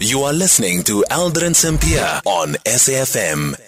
You are listening to Aldrin Sampear on SAFM.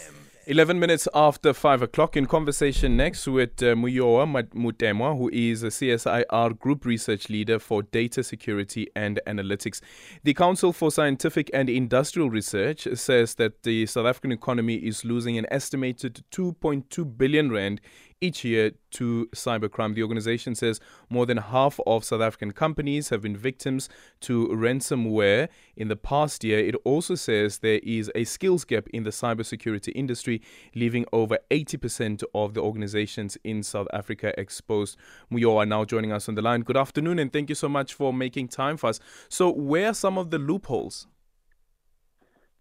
11 minutes after 5 o'clock in conversation next with uh, Muyowa Mutemwa, who is a CSIR group research leader for data security and analytics. The Council for Scientific and Industrial Research says that the South African economy is losing an estimated 2.2 billion rand each year to cybercrime. The organization says more than half of South African companies have been victims to ransomware in the past year. It also says there is a skills gap in the cybersecurity industry, leaving over 80% of the organizations in South Africa exposed. Muyowa now joining us on the line. Good afternoon, and thank you so much for making time for us. So, where are some of the loopholes?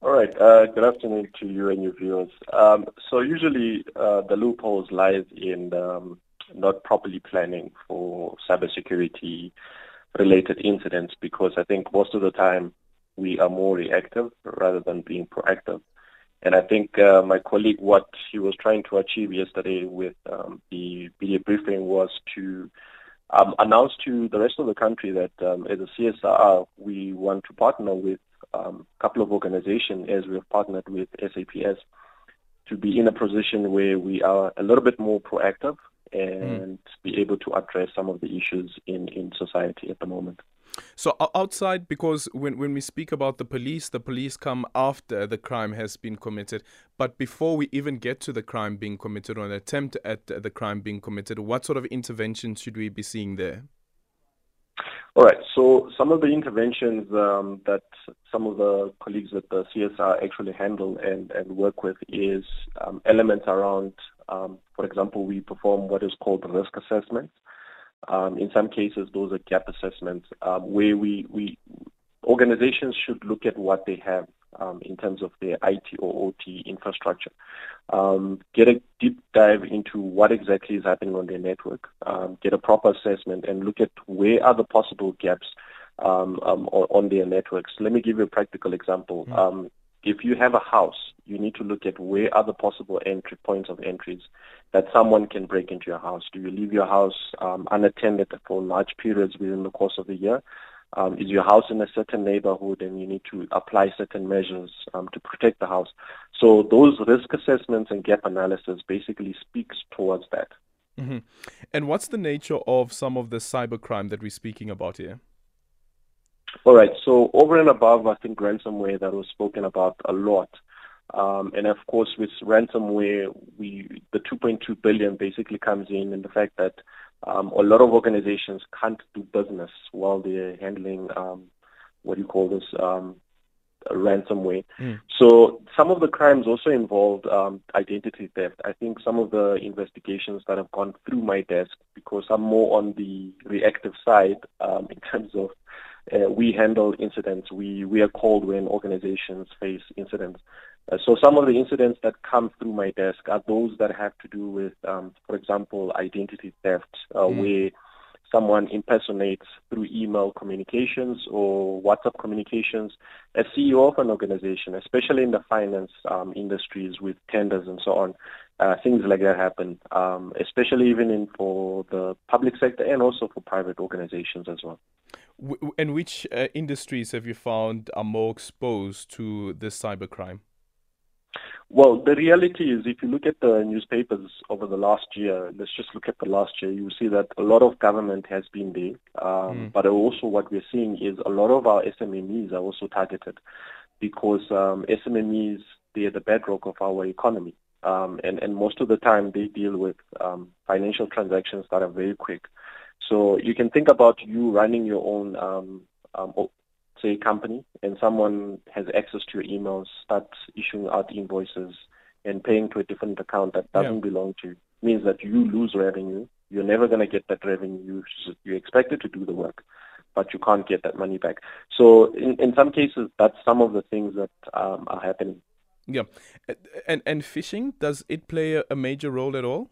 All right. Uh, good afternoon to you and your viewers. Um, so usually uh, the loopholes lies in um, not properly planning for cybersecurity related incidents because I think most of the time we are more reactive rather than being proactive. And I think uh, my colleague, what he was trying to achieve yesterday with um, the media briefing was to um, announce to the rest of the country that um, as a CSIR, we want to partner with um, couple of organizations as we have partnered with SAPS to be in a position where we are a little bit more proactive and mm. be able to address some of the issues in, in society at the moment. So outside, because when, when we speak about the police, the police come after the crime has been committed. But before we even get to the crime being committed or an attempt at the crime being committed, what sort of interventions should we be seeing there? All right. So some of the interventions um, that some of the colleagues at the CSIR actually handle and, and work with is um, elements around, um, for example, we perform what is called risk assessments. Um, in some cases, those are gap assessments um, where we, we organizations should look at what they have um, in terms of their IT or OT infrastructure. Um, get a deep dive into what exactly is happening on their network, um, get a proper assessment, and look at where are the possible gaps um, um, on, their networks. Let me give you a practical example. Mm-hmm. if you have a house, you need to look at where are the possible entry points of entries that someone can break into your house. Do you leave your house unattended for large periods within the course of the year? Um, is your house in a certain neighborhood and you need to apply certain measures um, to protect the house. So those risk assessments and gap analysis basically speaks towards that. Mm-hmm. And what's the nature of some of the cybercrime that we're speaking about here? All right. So over and above, I think ransomware that was spoken about a lot. Um, and of course, with ransomware, we the 2.2 billion basically comes in, and the fact that um, a lot of organizations can't do business while they're handling um, what do you call this um, ransomware. Mm. So some of the crimes also involved um, identity theft. I think some of the investigations that have gone through my desk, because I'm more on the reactive side um, in terms of uh, we handle incidents. We we are called when organizations face incidents. Uh, so some of the incidents that come through my desk are those that have to do with, um, for example, identity theft, uh, mm. where someone impersonates through email communications or WhatsApp communications a CEO of an organization, especially in the finance um, industries with tenders and so on. Uh, things like that happen, um, especially even in for the public sector and also for private organizations as well. And which uh, industries have you found are more exposed to this cybercrime? Well, the reality is, if you look at the newspapers over the last year, let's just look at the last year, you see that a lot of government has been there. Um, mm. But also, what we're seeing is a lot of our SMMEs are also targeted because um, SMMEs, they're the bedrock of our economy. Um, and, and most of the time, they deal with um, financial transactions that are very quick. So you can think about you running your own um, um, say, company, and someone has access to your emails, starts issuing out invoices and paying to a different account that doesn't yeah. belong to you, means that you lose revenue. You're never going to get that revenue. You're expected to do the work, but you can't get that money back. So in, in some cases, that's some of the things that um, are happening. Yeah, and and phishing does it play a major role at all?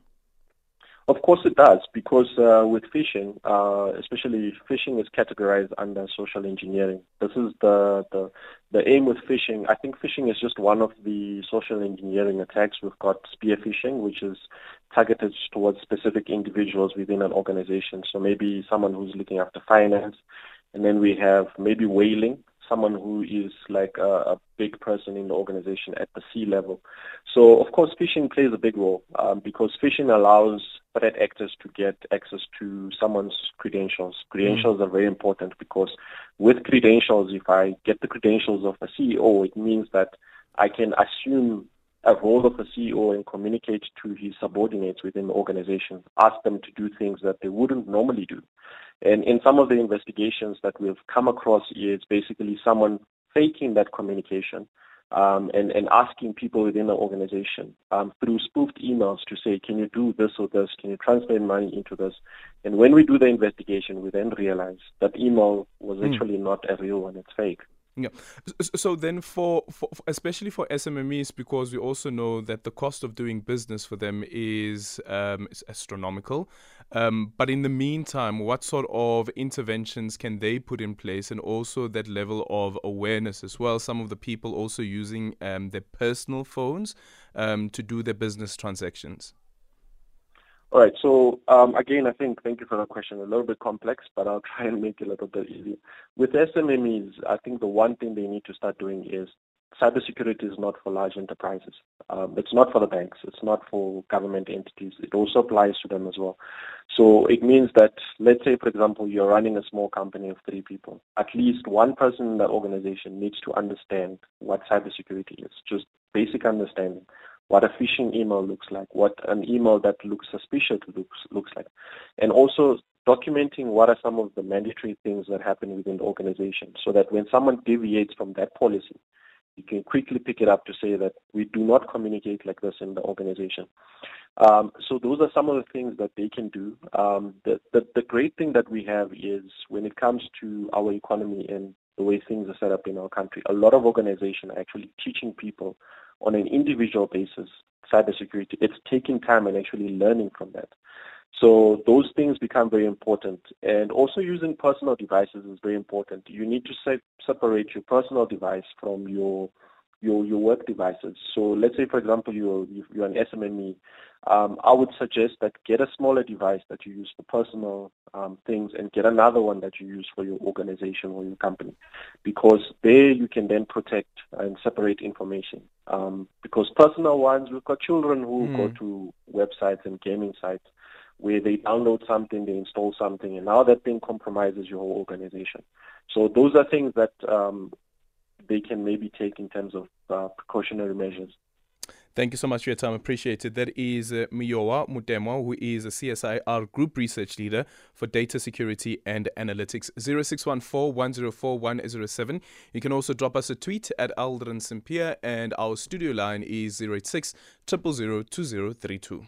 Of course it does, because uh, with phishing, uh, especially phishing is categorized under social engineering. This is the, the the aim with phishing. I think phishing is just one of the social engineering attacks. We've got spear phishing, which is targeted towards specific individuals within an organization. So maybe someone who's looking after finance, and then we have maybe whaling, someone who is like a, a, big person in the organization at the C level. So, of course, phishing plays a big role um, because phishing allows threat actors to get access to someone's credentials. Credentials mm. are very important because with credentials, if I get the credentials of a CEO, it means that I can assume a role of a CEO and communicate to his subordinates within the organization, ask them to do things that they wouldn't normally do. And in some of the investigations that we've come across, it's basically someone faking that communication um, and, and asking people within the organization um, through spoofed emails to say, can you do this or this? Can you transfer money into this? And when we do the investigation, we then realize that email was mm. actually not a real one, it's fake. Yeah. So then, for, for, especially for SMMEs, because we also know that the cost of doing business for them is, um, astronomical. Um, but in the meantime, what sort of interventions can they put in place, and also that level of awareness as well? Some of the people also using um, their personal phones um, to do their business transactions. All right. So um, again, I think thank you for the question. A little bit complex, but I'll try and make it a little bit easy. With SMMEs, I think the one thing they need to start doing is cybersecurity is not for large enterprises. Um, it's not for the banks. It's not for government entities. It also applies to them as well. So it means that, let's say, for example, you're running a small company of three people. At least one person in that organization needs to understand what cybersecurity is, just basic understanding what a phishing email looks like, what an email that looks suspicious looks looks like, and also documenting what are some of the mandatory things that happen within the organization, so that when someone deviates from that policy, you can quickly pick it up to say that we do not communicate like this in the organization. Um, so those are some of the things that they can do. Um, the, the, the great thing that we have is when it comes to our economy and the way things are set up in our country, a lot of organizations are actually teaching people on an individual basis cybersecurity. It's taking time and actually learning from that. So those things become very important. And also using personal devices is very important. You need to se- separate your personal device from your your your work devices. So let's say, for example, you're you're an SMME. Um, I would suggest that get a smaller device that you use for personal um, things, and get another one that you use for your organization or your company, because there you can then protect and separate information. Um, because personal ones, we've got children who mm. go to websites and gaming sites where they download something, they install something, and now that thing compromises your whole organization. So those are things that um, they can maybe take in terms of uh, precautionary measures. Thank you so much for your time. Appreciate it. That is uh, Muyowa Mutemwa, who is a CSIR Group Research Leader for Data Security and Analytics. 0614 104 107. You can also drop us a tweet at Aldrin Sampear, and our studio line is 086 000 2032.